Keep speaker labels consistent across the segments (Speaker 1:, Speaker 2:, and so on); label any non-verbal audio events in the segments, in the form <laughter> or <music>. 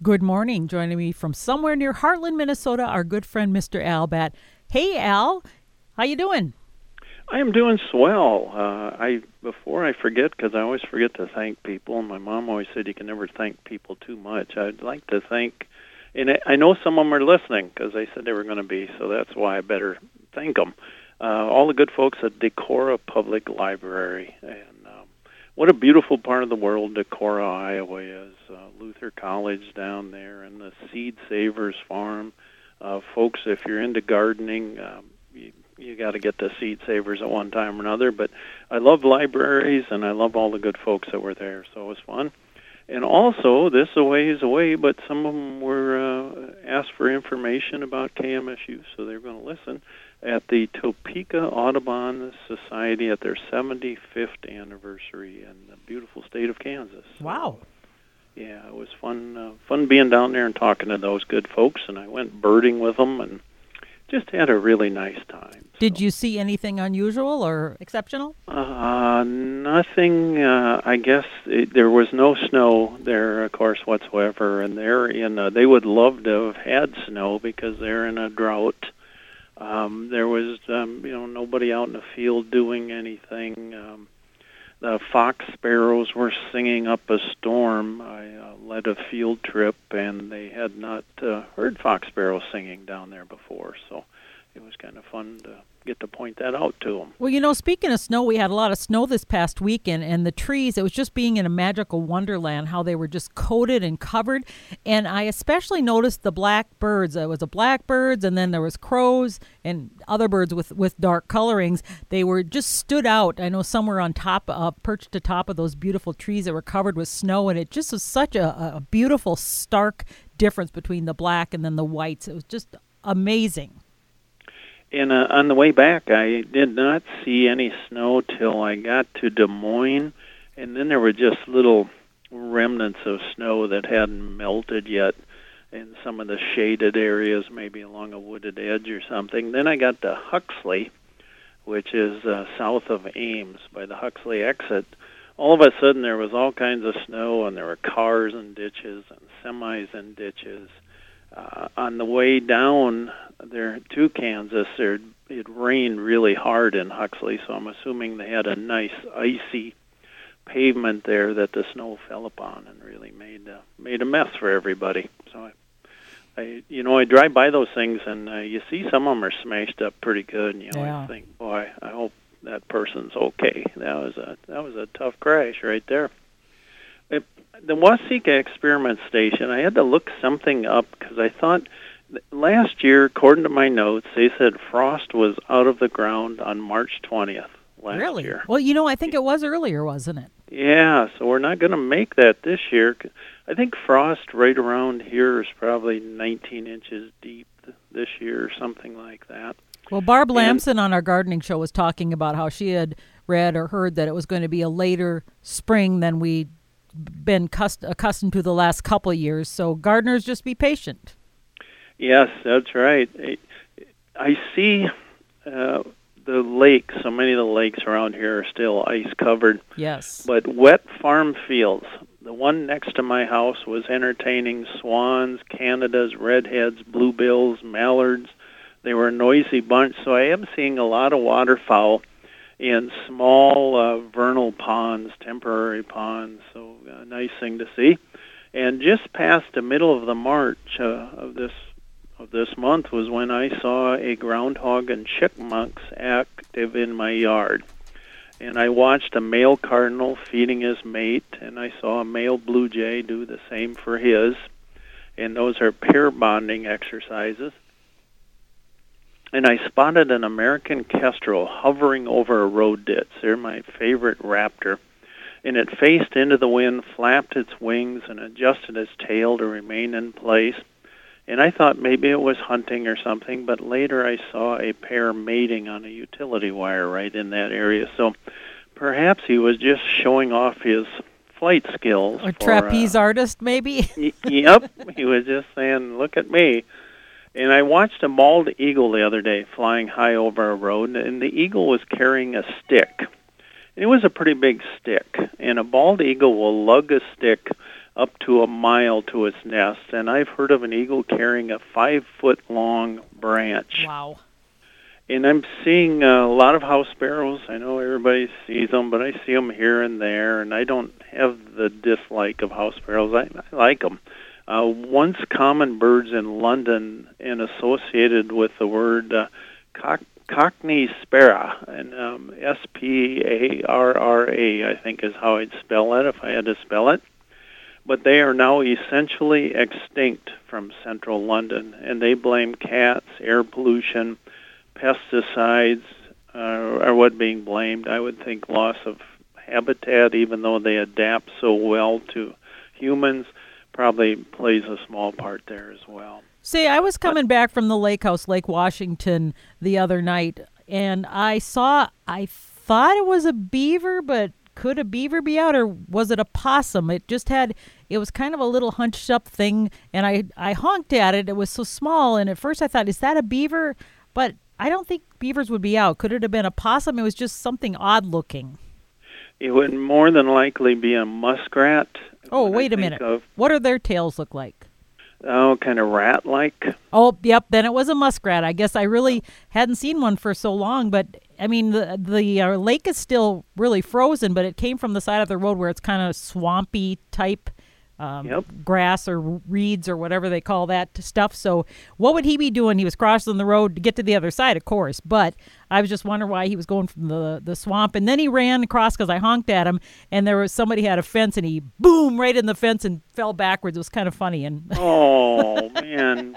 Speaker 1: Good morning. Joining me from somewhere near Hartland, Minnesota, our good friend Mr. Al Batt. Hey, Al, how you doing?
Speaker 2: I am doing swell. Uh, I before I forget because I always forget to thank people, and my mom always said you can never thank people too much. I'd like to thank, and I, I know some of them are listening because they said they were going to be, so that's why I better thank them. Uh, all the good folks at Decorah Public Library, and what a beautiful part of the world Decorah, Iowa is. Uh, Luther College down there, and the Seed Savers Farm. Uh, folks, if you're into gardening, um, you, you got to get to Seed Savers at one time or another. But I love libraries, and I love all the good folks that were there, so it was fun. And also, this a ways away, but some of them were uh, asked for information about KMSU, so they're going to listen at the Topeka Audubon Society at their 75th anniversary in the beautiful state of Kansas.
Speaker 1: Wow.
Speaker 2: Yeah, it was fun. Uh, fun being down there and talking to those good folks, and I went birding with them and just had a really nice time.
Speaker 1: Did so. you see anything unusual or exceptional?
Speaker 2: Uh, nothing. Uh, I guess it, there was no snow there, of course, whatsoever. And they're in. A, they would love to have had snow because they're in a drought. Um, there was, um, you know, nobody out in the field doing anything. Um, the fox sparrows were singing up a storm. I uh, led a field trip, and they had not uh, heard fox sparrows singing down there before, so it was kind of fun to get to point that out to them.
Speaker 1: Well, you know, speaking of snow, we had a lot of snow this past weekend, and the trees, it was just being in a magical wonderland how they were just coated and covered. And I especially noticed the black birds. There was a blackbirds, and then there was crows and other birds with, with dark colorings. They were just stood out. I know some were on top, uh, perched atop of those beautiful trees that were covered with snow, and it just was such a, a beautiful, stark difference between the black and then the whites. It was just amazing.
Speaker 2: And uh, on the way back, I did not see any snow till I got to Des Moines, and then there were just little remnants of snow that hadn't melted yet in some of the shaded areas, maybe along a wooded edge or something. Then I got to Huxley, which is uh, south of Ames by the Huxley exit. All of a sudden, there was all kinds of snow, and there were cars and ditches and semis and ditches uh, on the way down there to Kansas, there it rained really hard in Huxley, so I'm assuming they had a nice icy pavement there that the snow fell upon and really made uh, made a mess for everybody. So I, I you know I drive by those things and uh, you see some of them are smashed up pretty good, and you know
Speaker 1: yeah.
Speaker 2: I think, boy, I hope that person's okay. That was a that was a tough crash right there. It, the Waseca Experiment Station, I had to look something up because I thought last year, according to my notes, they said frost was out of the ground on March 20th last
Speaker 1: really?
Speaker 2: year.
Speaker 1: Well, you know, I think it was earlier, wasn't it?
Speaker 2: Yeah, so we're not going to make that this year. I think frost right around here is probably 19 inches deep this year or something like that.
Speaker 1: Well, Barb Lamson on our gardening show was talking about how she had read or heard that it was going to be a later spring than we been cust- accustomed to the last couple of years. So gardeners, just be patient.
Speaker 2: Yes, that's right. I see uh, the lakes. So many of the lakes around here are still ice covered.
Speaker 1: Yes.
Speaker 2: But wet farm fields. The one next to my house was entertaining swans, Canadas, redheads, bluebills, mallards. They were a noisy bunch. So I am seeing a lot of waterfowl in small uh, vernal ponds, temporary ponds. So a nice thing to see. And just past the middle of the March uh, of this of this month was when I saw a groundhog and chipmunks active in my yard. And I watched a male cardinal feeding his mate, and I saw a male blue jay do the same for his. And those are pair bonding exercises and I spotted an American kestrel hovering over a road ditch. They're my favorite raptor. And it faced into the wind, flapped its wings, and adjusted its tail to remain in place. And I thought maybe it was hunting or something, but later I saw a pair mating on a utility wire right in that area. So perhaps he was just showing off his flight skills.
Speaker 1: A trapeze uh, artist, maybe? <laughs>
Speaker 2: y- yep. He was just saying, look at me. And I watched a bald eagle the other day flying high over a road, and the eagle was carrying a stick. It was a pretty big stick, and a bald eagle will lug a stick up to a mile to its nest. And I've heard of an eagle carrying a five foot long branch.
Speaker 1: Wow.
Speaker 2: And I'm seeing a lot of house sparrows. I know everybody sees them, but I see them here and there, and I don't have the dislike of house sparrows. I, I like them. Uh, once common birds in London and associated with the word uh, cock, Cockney sparrow, and um, S P A R R A, I think is how I'd spell it if I had to spell it. But they are now essentially extinct from central London, and they blame cats, air pollution, pesticides uh, are what being blamed. I would think loss of habitat, even though they adapt so well to humans, probably plays a small part there as well.
Speaker 1: See, I was coming back from the lake house, Lake Washington, the other night, and I saw, I thought it was a beaver, but could a beaver be out or was it a possum? It just had, it was kind of a little hunched up thing, and I, I honked at it. It was so small, and at first I thought, is that a beaver? But I don't think beavers would be out. Could it have been a possum? It was just something odd looking.
Speaker 2: It would more than likely be a muskrat.
Speaker 1: Oh, wait a minute. Of, what do their tails look like?
Speaker 2: Oh, kind of rat like.
Speaker 1: Oh, yep. Then it was a muskrat. I guess I really hadn't seen one for so long. But I mean, the the uh, lake is still really frozen, but it came from the side of the road where it's kind of swampy type um,
Speaker 2: yep.
Speaker 1: grass or reeds or whatever they call that stuff. So, what would he be doing? He was crossing the road to get to the other side, of course. But I was just wondering why he was going from the the swamp, and then he ran across because I honked at him, and there was somebody had a fence, and he boom right in the fence and fell backwards. It was kind of funny. And <laughs>
Speaker 2: oh man,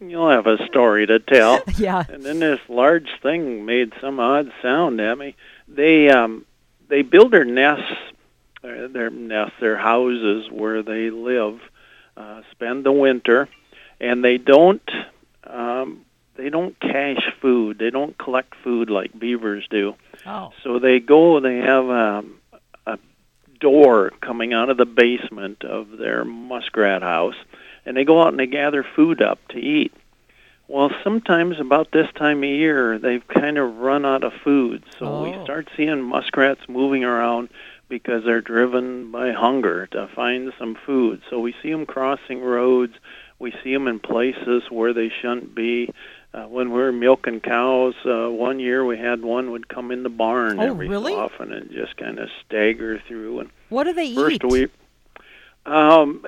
Speaker 2: you'll have a story to tell. <laughs>
Speaker 1: yeah.
Speaker 2: And then this large thing made some odd sound at me. They um they build their nests their nests, their houses where they live, uh, spend the winter, and they don't um, they don't cache food. They don't collect food like beavers do.
Speaker 1: Oh.
Speaker 2: So they go. They have a, a door coming out of the basement of their muskrat house, and they go out and they gather food up to eat. Well, sometimes about this time of year, they've kind of run out of food, so
Speaker 1: oh.
Speaker 2: we start seeing muskrats moving around because they're driven by hunger to find some food. So we see them crossing roads. We see them in places where they shouldn't be. Uh, when we are milking cows, uh, one year we had one would come in the barn
Speaker 1: oh,
Speaker 2: every
Speaker 1: really?
Speaker 2: so often and just kind of stagger through. And
Speaker 1: what do they
Speaker 2: first
Speaker 1: eat?
Speaker 2: we, um,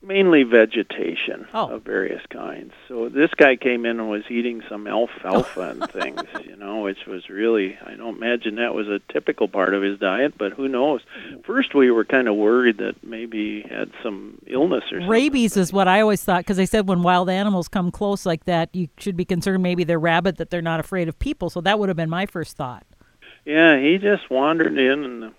Speaker 2: mainly vegetation
Speaker 1: oh.
Speaker 2: of various kinds. So this guy came in and was eating some oh. alfalfa and things, you know, which was really I don't imagine that was a typical part of his diet, but who knows. First we were kind of worried that maybe he had some illness or something.
Speaker 1: Rabies is what I always thought because they said when wild animals come close like that, you should be concerned maybe they're rabid that they're not afraid of people. So that would have been my first thought.
Speaker 2: Yeah, he just wandered in and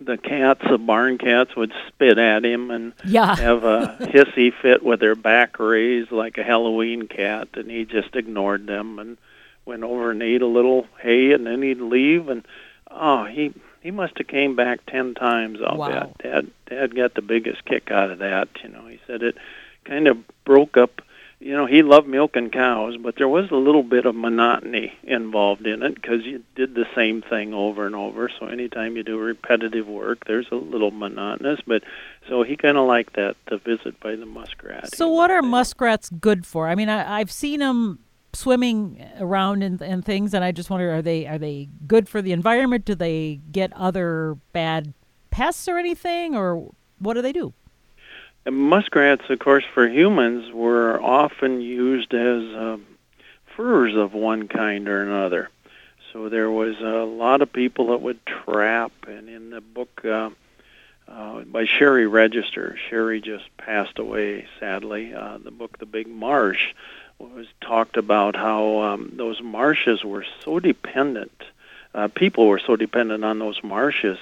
Speaker 2: the cats, the barn cats, would spit at him and
Speaker 1: yeah.
Speaker 2: have a <laughs> hissy fit with their back raised like a Halloween cat, and he just ignored them and went over and ate a little hay, and then he'd leave. And oh, he he must have came back ten times. I'll
Speaker 1: wow.
Speaker 2: bet. Dad Dad got the biggest kick out of that. You know, he said it kind of broke up you know, he loved milking cows, but there was a little bit of monotony involved in it because you did the same thing over and over. So anytime you do repetitive work, there's a little monotonous. But so he kind of liked that the visit by the muskrat.
Speaker 1: So what are muskrats good for? I mean, I, I've seen them swimming around and, and things, and I just wonder are they are they good for the environment? Do they get other bad pests or anything, or what do they do?
Speaker 2: And muskrats, of course, for humans were often used as uh, furs of one kind or another. So there was a lot of people that would trap, and in the book uh, uh, by Cheri Register, Cheri just passed away sadly. Uh, the book The Big Marsh was talked about how um, those marshes were so dependent. Uh, people were so dependent on those marshes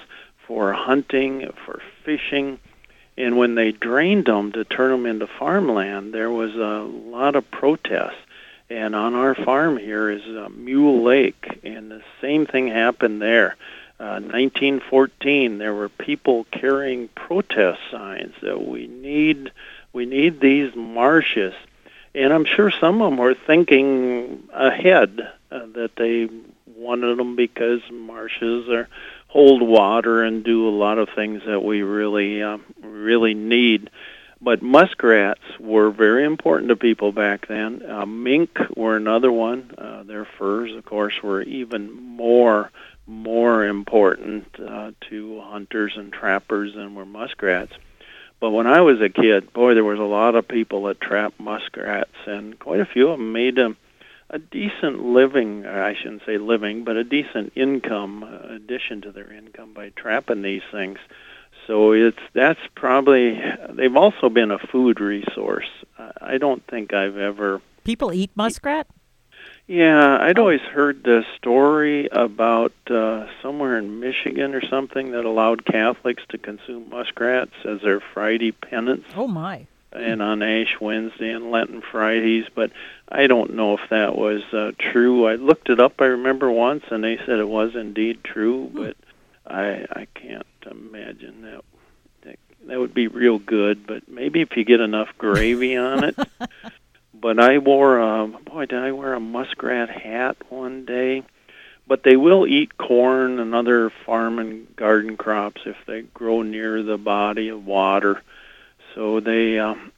Speaker 2: for hunting, for fishing and when they drained them to turn them into farmland, there was a lot of protests. And on our farm here is uh, Mule Lake, and the same thing happened there. Uh, 1914, there were people carrying protest signs that we need we need these marshes, and I'm sure some of them were thinking ahead uh, that they wanted them because marshes are hold water and do a lot of things that we really uh, really need. But muskrats were very important to people back then. Uh, mink were another one. Uh, their furs, of course, were even more more important uh, to hunters and trappers than were muskrats. But when I was a kid, boy, there was a lot of people that trapped muskrats, and quite a few of them made a, a decent living. I shouldn't say living, but a decent income uh, addition to their income by trapping these things. So it's that's probably they've also been a food resource. I don't think I've ever
Speaker 1: people eat muskrat.
Speaker 2: Yeah, I'd always heard the story about uh, somewhere in Michigan or something that allowed Catholics to consume muskrats as their Friday penance.
Speaker 1: Oh my!
Speaker 2: And on Ash Wednesday and Lenten Fridays, but I don't know if that was uh, true. I looked it up. I remember once, and they said it was indeed true, hmm. but I I can't imagine that. that that would be real good, but maybe if you get enough gravy on it. <laughs> but I wore a boy did I wear a muskrat hat one day. But they will eat corn and other farm and garden crops if they grow near the body of water. So they um,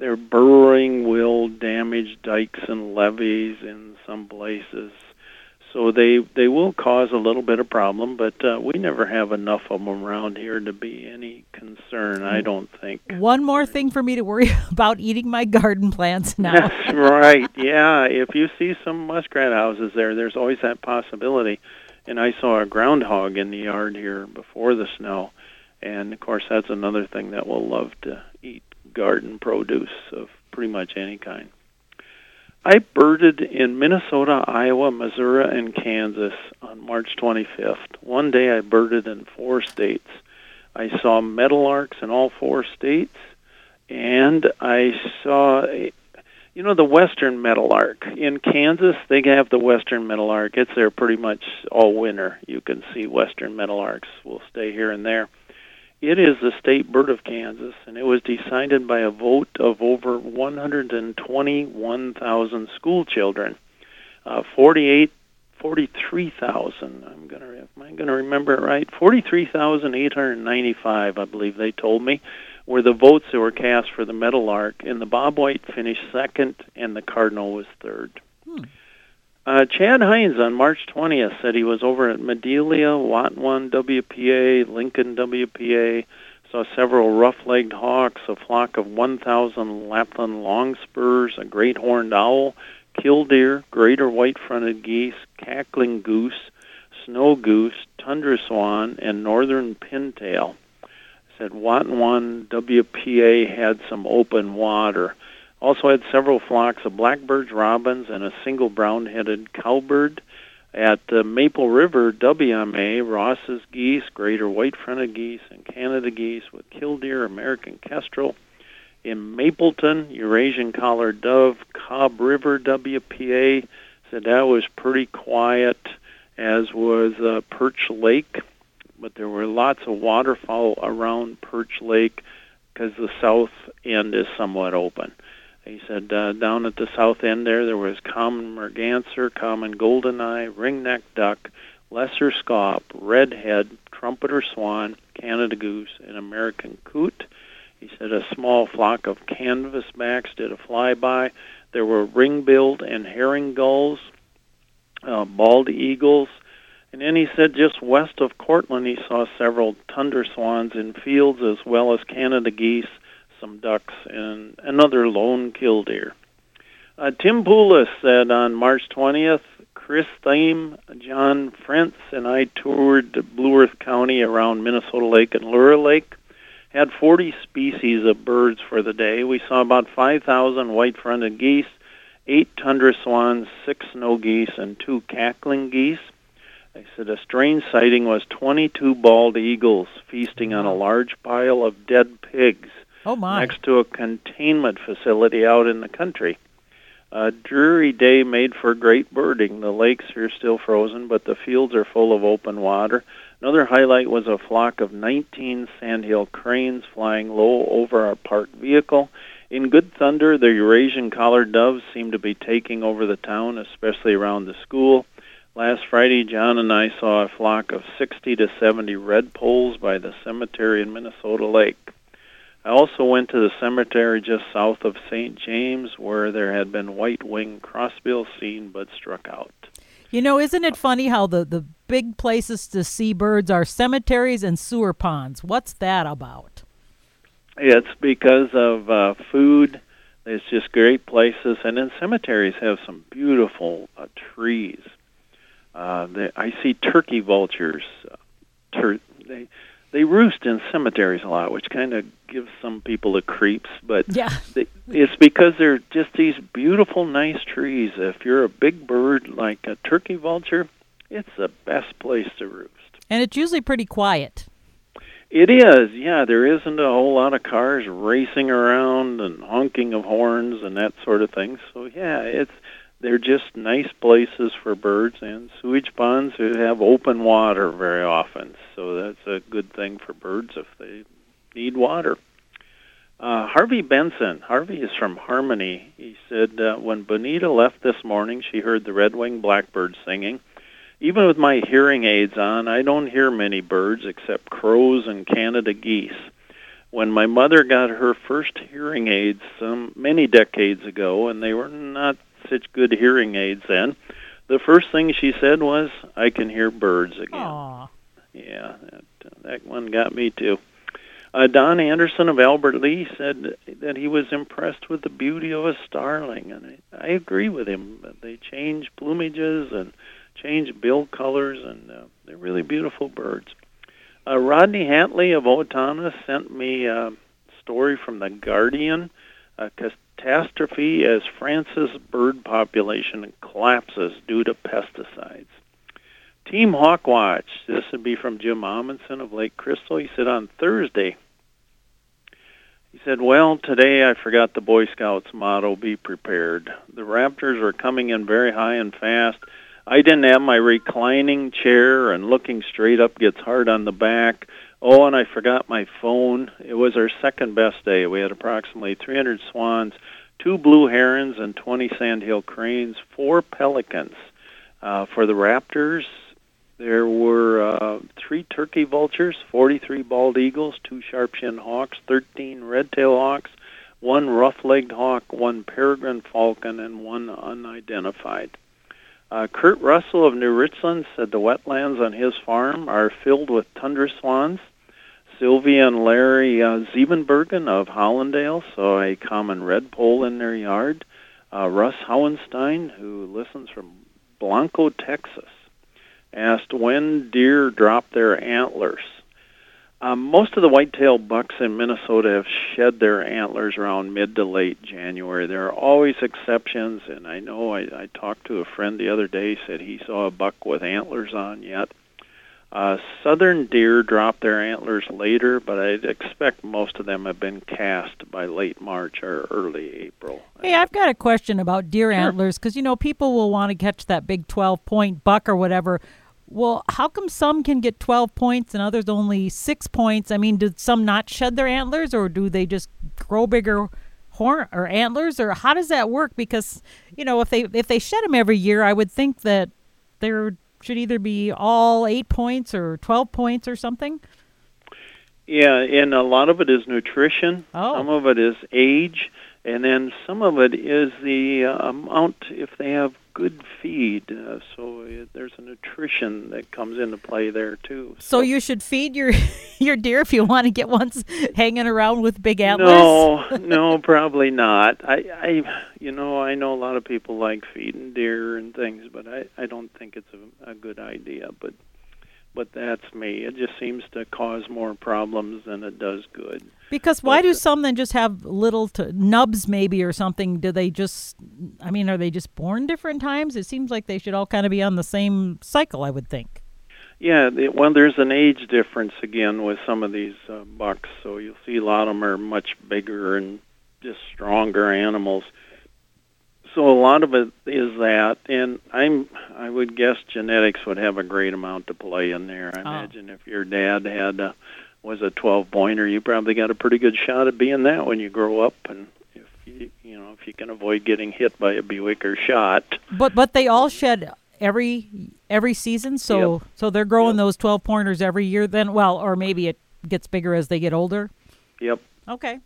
Speaker 2: their burrowing will damage dikes and levees in some places. So they they will cause a little bit of problem, but uh, we never have enough of them around here to be any concern. I don't think.
Speaker 1: One more thing for me to worry <laughs> about eating my garden plants now. <laughs>
Speaker 2: That's right. Yeah, if you see some muskrat houses there, there's always that possibility. And I saw a groundhog in the yard here before the snow, and of course that's another thing that we'll love to garden produce of pretty much any kind. I birded in Minnesota, Iowa, Missouri, and Kansas on March 25th. One day I birded in four states. I saw meadowlarks in all four states, and I saw, you know, the western meadowlark. In Kansas, they have the western meadowlark. It's there pretty much all winter. You can see western meadowlarks. will stay here and there. It is the state bird of Kansas, and it was decided by a vote of over 121,000 school children. Uh, 48, 43,000. I'm gonna, am I gonna remember it right? 43,895, I believe they told me, were the votes that were cast for the meadowlark, and the bobwhite finished second, and the cardinal was third. Uh, Chad Hines on March 20th said he was over at Madelia, Watonwan WPA, Lincoln WPA, saw several rough-legged hawks, a flock of 1,000 Lapland longspurs, a great horned owl, killdeer, greater white-fronted geese, cackling goose, snow goose, tundra swan, and northern pintail. Said Watonwan WPA had some open water. Also had several flocks of blackbirds, robins, and a single brown-headed cowbird. At uh, Maple River, WMA, Ross's geese, greater white-fronted geese, and Canada geese with killdeer, American kestrel. In Mapleton, Eurasian collared dove, Cobb River, WPA, said that was pretty quiet, as was uh, Perch Lake. But there were lots of waterfowl around Perch Lake because the south end is somewhat open. He said uh, down at the south end there, there was common merganser, common goldeneye, ringneck duck, lesser scaup, redhead, trumpeter swan, Canada goose, and American coot. He said a small flock of canvasbacks did a flyby. There were ring-billed and herring gulls, uh, bald eagles, and then he said just west of Courtland he saw several tundra swans in fields as well as Canada geese some ducks, and another lone killdeer. Uh, Tim Poulos said on March 20th, Chris Thame, John Frentz, and I toured Blue Earth County around Minnesota Lake and Lura Lake. Had 40 species of birds for the day. We saw about 5,000 white-fronted geese, eight tundra swans, six snow geese, and two cackling geese. I said a strange sighting was 22 bald eagles feasting on a large pile of dead pigs
Speaker 1: Oh my!
Speaker 2: Next to a containment facility out in the country. A dreary day made for great birding. The lakes are still frozen, but the fields are full of open water. Another highlight was a flock of 19 sandhill cranes flying low over our parked vehicle. In Good Thunder, the Eurasian collared doves seemed to be taking over the town, especially around the school. Last Friday, John and I saw a flock of 60 to 70 redpolls by the cemetery in Minnesota Lake. I also went to the cemetery just south of St. James where there had been white-winged crossbill seen but struck out.
Speaker 1: You know, isn't it funny how the, the big places to see birds are cemeteries and sewer ponds? What's that about?
Speaker 2: It's because of uh, food. It's just great places, and then cemeteries have some beautiful uh, trees. Uh, they, I see turkey vultures. Uh, tur- they they roost in cemeteries a lot, which kind of gives some people the creeps. But
Speaker 1: Yeah.
Speaker 2: they, it's because they're just these beautiful, nice trees. If you're a big bird like a turkey vulture, it's the best place to roost.
Speaker 1: And it's usually pretty quiet.
Speaker 2: It is, yeah. There isn't a whole lot of cars racing around and honking of horns and that sort of thing. So yeah, it's they're just nice places for birds and sewage ponds who have open water very often. So that's a good thing for birds if they need water. Uh, Harvey Benson. Harvey is from Harmony. He said uh, when Bonita left this morning, she heard the red-winged blackbird singing. Even with my hearing aids on, I don't hear many birds except crows and Canada geese. When my mother got her first hearing aids some many decades ago, and they were not such good hearing aids then, the first thing she said was, "I can hear birds again."
Speaker 1: Aw.
Speaker 2: Yeah, that, that one got me too. Uh, Don Anderson of Albert Lea said that he was impressed with the beauty of a starling, and I, I agree with him. They change plumages and change bill colors, and uh, they're really beautiful birds. Uh, Rodney Hatley of Owatonna sent me a story from the Guardian. A catastrophe as France's bird population collapses due to pesticides. Team Hawkwatch. This would be from Jim Amundsen of Lake Crystal. He said on Thursday, he said, Well, today I forgot the Boy Scouts motto be prepared. The Raptors are coming in very high and fast. I didn't have my reclining chair, and looking straight up gets hard on the back. Oh, and I forgot my phone. It was our second best day. We had approximately 300 swans, two blue herons, and 20 sandhill cranes, four pelicans. Uh, for the Raptors, there were uh, three turkey vultures, 43 bald eagles, two sharp-shinned hawks, 13 red-tailed hawks, one rough-legged hawk, one peregrine falcon, and one unidentified. Uh, Kurt Russell of New Richland said the wetlands on his farm are filled with tundra swans. Sylvia and Larry uh, of Hollandale saw a common redpoll in their yard. Uh, Russ Howenstein, who listens from Blanco, Texas, asked when deer drop their antlers. Um, most of the white-tailed bucks in Minnesota have shed their antlers around mid to late January. There are always exceptions, and I know I, I talked to a friend the other day. Said he saw a buck with antlers on yet. Uh, southern deer drop their antlers later, but I'd expect most of them have been cast by late March or early April.
Speaker 1: Hey, I've got a question about deer antlers because you know people will want to catch that big twelve point buck or whatever. Well, how come some can get twelve points and others only six points? I mean, did some not shed their antlers, or do they just grow bigger horn or antlers, or how does that work? Because you know, if they if they shed them every year, I would think that there should either be all eight points or twelve points or something.
Speaker 2: Yeah, and a lot of it is nutrition.
Speaker 1: Oh.
Speaker 2: Some of it is age, and then some of it is the uh, amount if they have good feed. Uh, so uh, there's a nutrition that comes into play there too.
Speaker 1: So you should feed your <laughs> your deer if you want to get ones hanging around with big antlers.
Speaker 2: No, no, probably not. I, I, you know, I know a lot of people like feeding deer and things, but I, I don't think it's a, a good idea. But, but that's me. It just seems to cause more problems than it does good.
Speaker 1: Because why do some then just have little to nubs maybe or something? Do they just? I mean, are they just born different times? It seems like they should all kind of be on the same cycle. I would think.
Speaker 2: Yeah, the, well, there's an age difference again with some of these uh, bucks, so you'll see a lot of them are much bigger and just stronger animals. So a lot of it is that, and I'm I would guess genetics would have a great amount to play in there. I
Speaker 1: Oh.
Speaker 2: imagine if your dad had a, was a 12 pointer, you probably got a pretty good shot at being that when you grow up, and if you you know if you can avoid getting hit by a Buick or shot.
Speaker 1: But but they all shed every every season. So so they're growing
Speaker 2: Yep.
Speaker 1: those twelve pointers every year. Then well, or maybe it gets bigger as they get older.
Speaker 2: Yep.
Speaker 1: Okay.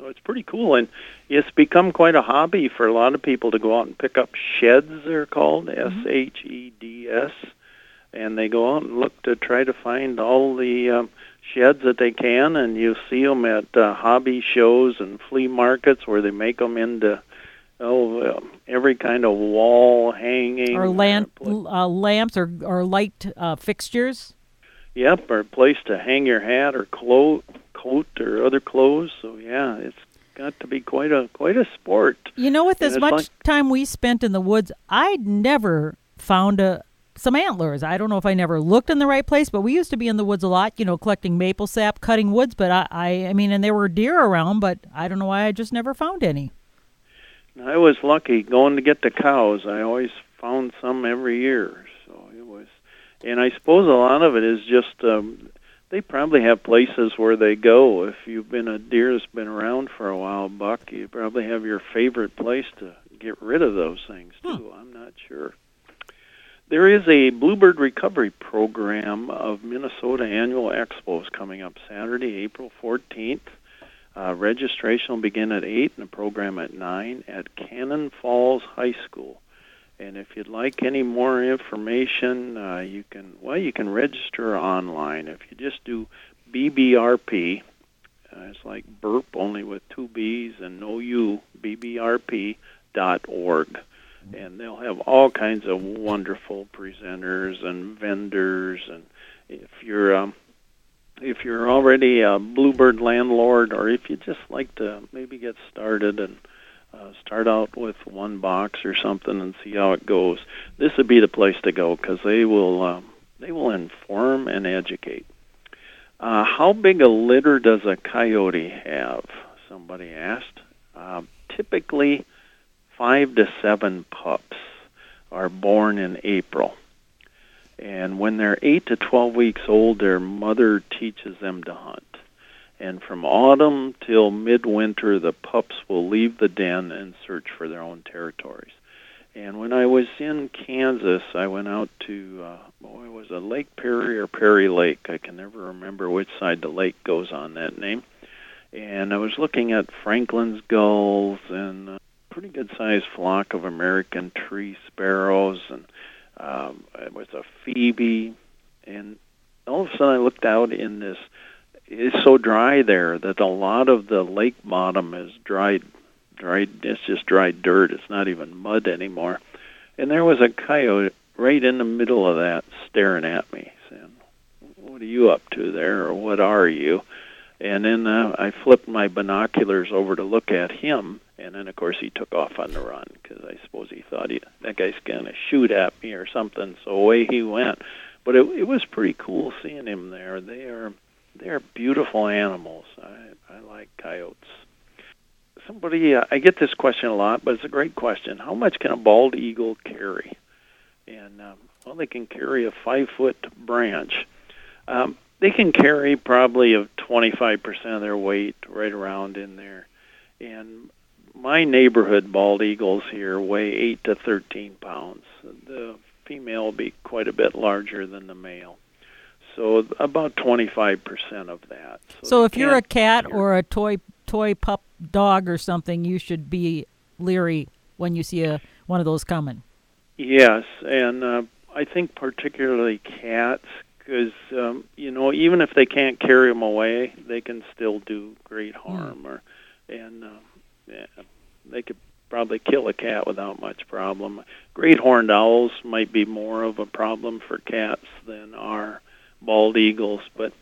Speaker 2: So it's pretty cool, and it's become quite a hobby for a lot of people to go out and pick up sheds. They're called
Speaker 1: Mm-hmm.
Speaker 2: S H E D S, and they go out and look to try to find all the um, sheds that they can, and you see them at uh, hobby shows and flea markets where they make them into oh uh, every kind of wall hanging
Speaker 1: Or lamp, uh, lamps or or light uh, fixtures.
Speaker 2: Yep, or a place to hang your hat or clo- coat or other clothes. So yeah, it's got to be quite a quite a sport.
Speaker 1: You know, with
Speaker 2: And
Speaker 1: as much
Speaker 2: like-
Speaker 1: time we spent in the woods, I'd never found a some antlers. I don't know if I never looked in the right place, but we used to be in the woods a lot, you know, collecting maple sap, cutting woods. But I, I, I mean, and there were deer around, but I don't know why I just never found any.
Speaker 2: I was lucky going to get the cows. I always found some every year. So it was, and I suppose a lot of it is just um, they probably have places where they go. If you've been a deer that's been around for a while, Buck, you probably have your favorite place to get rid of those things too. I'm not sure. There is a Bluebird Recovery Program of Minnesota Annual Expos coming up Saturday, April 14th. Uh, registration will begin at 8 and the program at 9 at Cannon Falls High School. And if you'd like any more information, uh, you can well you can register online. If you just do BBRP, uh, it's like burp only with two B's and no U, BBRP dot org, and they'll have all kinds of wonderful presenters and vendors. And if you're um, if you're already a Bluebird landlord, or if you just like to maybe get started and uh, start out with one box or something and see how it goes, this would be the place to go because they will um, they will inform and educate. Uh, how big a litter does a coyote have? Somebody asked. Uh, typically, five to seven pups are born in April. And when they're 8 to 12 weeks old, their mother teaches them to hunt. And from autumn till midwinter, the pups will leave the den and search for their own territories. And when I was in Kansas, I went out to, uh, boy, was it Lake Perry or Perry Lake? I can never remember which side the lake goes on that name. And I was looking at Franklin's gulls and a pretty good sized flock of American tree sparrows and um, it was a phoebe, and all of a sudden I looked out in this. It's so dry there that a lot of the lake bottom is dried, dried. It's just dried dirt. It's not even mud anymore. And there was a coyote right in the middle of that, staring at me, saying, "What are you up to there, or what are you?" And then uh, I flipped my binoculars over to look at him, and then of course he took off on the run because I suppose he thought he, that guy's to shoot at me or something. So away he went. But it, it was pretty cool seeing him there. They are they are beautiful animals. I I like coyotes. Somebody uh, I get this question a lot, but it's a great question. How much can a bald eagle carry? And um, well, they can carry a five foot branch. Um, they can carry probably of 25% of their weight right around in there. And my neighborhood bald eagles here weigh 8 to 13 pounds. The female will be quite a bit larger than the male. So about 25% of that.
Speaker 1: So
Speaker 2: they
Speaker 1: if you're a cat or a toy toy pup dog or something, you should be leery when you see a one of those coming.
Speaker 2: Yes, and uh, I think particularly cats, because um, you know even if they can't carry them away, they can still do great harm, or and uh, yeah, they could probably kill a cat without much problem. Great horned owls might be more of a problem for cats than are bald eagles, but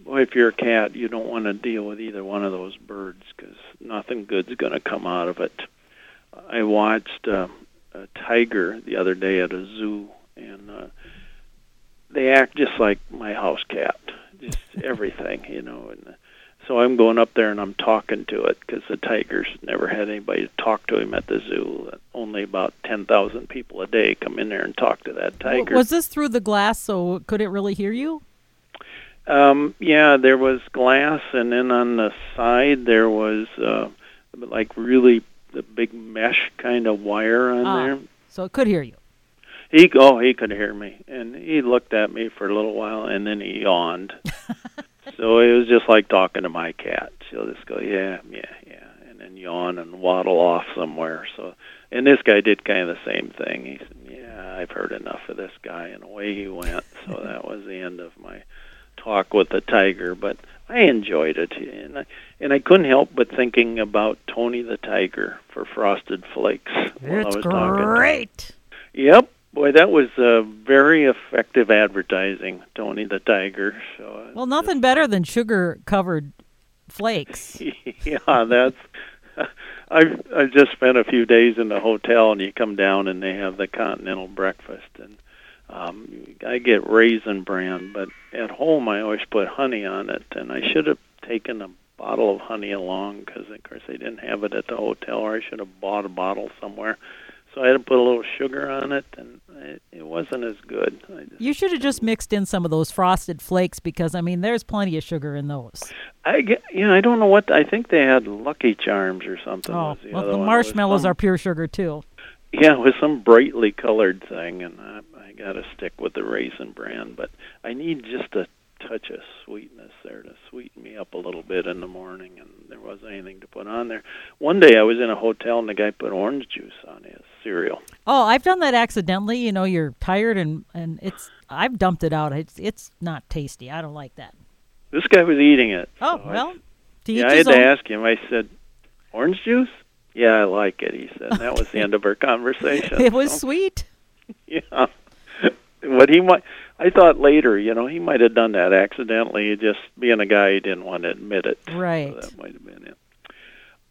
Speaker 2: boy, if you're a cat, you don't want to deal with either one of those birds because nothing good's going to come out of it. I watched. Uh, a tiger the other day at a zoo, and uh, they act just like my house cat, just <laughs> everything, you know. And uh, so I'm going up there and I'm talking to it because the tiger's never had anybody to talk to him at the zoo. Only about ten thousand people a day come in there and talk to that tiger.
Speaker 1: Was this through the glass? So could it really hear you?
Speaker 2: Um, yeah, there was glass, and then on the side there was uh, like really the big mesh kind of wire on
Speaker 1: Ah.
Speaker 2: there.
Speaker 1: So it could hear you.
Speaker 2: He oh he could hear me, and he looked at me for a little while, and then he yawned. <laughs> so it was just like talking to my cat. she'll just go, yeah, yeah, yeah, and then yawn and waddle off somewhere. So, and this guy did kind of the same thing. He said, yeah, I've heard enough of this guy, and away he went. So <laughs> that was the end of my talk with the tiger. But I enjoyed it, and I, and I couldn't help but thinking about Tony the Tiger for Frosted Flakes. while
Speaker 1: It's
Speaker 2: I was talking.
Speaker 1: great.
Speaker 2: Yep. Boy, that was uh, very effective advertising, Tony the Tiger. So, uh,
Speaker 1: Well, nothing better than sugar covered flakes. <laughs>
Speaker 2: yeah, that's. <laughs> I've I've just spent a few days in the hotel, and you come down, and they have the continental breakfast, and um, I get raisin bran, but at home I always put honey on it, and I should have taken a bottle of honey along because, of course, they didn't have it at the hotel, or I should have bought a bottle somewhere. So I had to put a little sugar on it, and it, it wasn't as good. Just,
Speaker 1: You should have just mixed in some of those frosted flakes because I mean, there's plenty of sugar in those.
Speaker 2: I get, you know, I don't know what I think they had Lucky Charms or something.
Speaker 1: Oh,
Speaker 2: the
Speaker 1: well, the
Speaker 2: one. It was
Speaker 1: marshmallows
Speaker 2: some-
Speaker 1: are pure sugar too.
Speaker 2: Yeah, it was some brightly colored thing, and I, I got to stick with the raisin bran. But I need just a touch of sweetness there to sweeten me up a little bit in the morning, and there wasn't anything to put on there. One day I was in a hotel, and the guy put orange juice on his cereal.
Speaker 1: Oh, I've done that accidentally. You know, you're tired and and it's I've dumped it out. It's it's not tasty. I don't like that.
Speaker 2: This guy was eating it.
Speaker 1: Oh
Speaker 2: so I-
Speaker 1: well, each
Speaker 2: yeah, I had to ask him. I said, "Orange juice." Yeah, I like it. He said. And That was the end of our <laughs> conversation.
Speaker 1: It was
Speaker 2: So-
Speaker 1: sweet. <laughs>
Speaker 2: Yeah. what he might I thought later, you know, he might have done that accidentally, just being a guy he didn't want to admit it.
Speaker 1: Right.
Speaker 2: So that might have been it.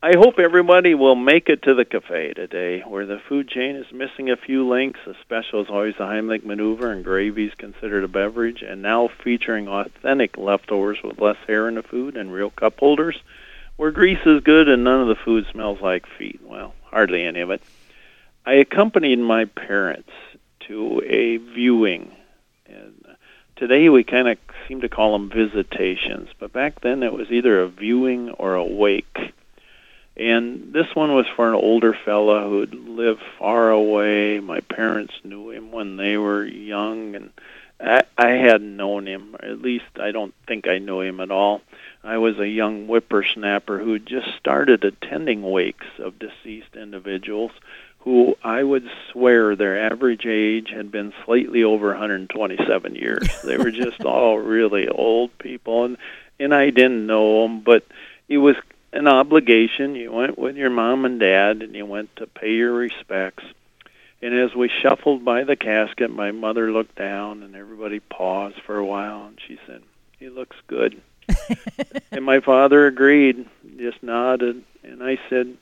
Speaker 2: I hope everybody will make it to the cafe today, where the food chain is missing a few links. A special is always the Heimlich maneuver, and gravy is considered a beverage, and now featuring authentic leftovers with less hair in the food and real cup holders, where grease is good and none of the food smells like feet. Well, hardly any of it. I accompanied my parents to a viewing, and today we kind of seem to call them visitations, but back then it was either a viewing or a wake. And this one was for an older fella who'd lived far away. My parents knew him when they were young, and I, I hadn't known him. At least I don't think I knew him at all. I was a young whippersnapper who had just started attending wakes of deceased individuals who I would swear their average age had been slightly over 127 years. they were <laughs> just all really old people, and and I didn't know them, but it was an obligation. You went with your mom and dad, and you went to pay your respects. And as we shuffled by the casket, my mother looked down, and everybody paused for a while, and she said, "He looks good." <laughs> and my father agreed, just nodded, and I said,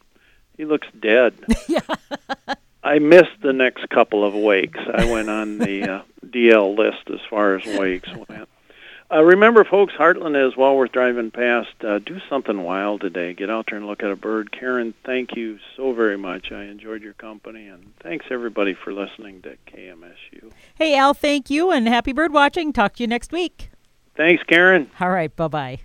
Speaker 2: "He looks dead." <laughs>
Speaker 1: yeah.
Speaker 2: I missed the next couple of wakes. I went on the uh, DL list as far as wakes went. Uh, remember, folks, Hartland is while we're driving past. Uh, do something wild today. Get out there and look at a bird. Karen, thank you so very much. I enjoyed your company, and thanks everybody for listening to KMSU.
Speaker 1: Hey Al, thank you and happy bird watching. Talk to you next week.
Speaker 2: Thanks, Karen.
Speaker 1: All right, bye bye.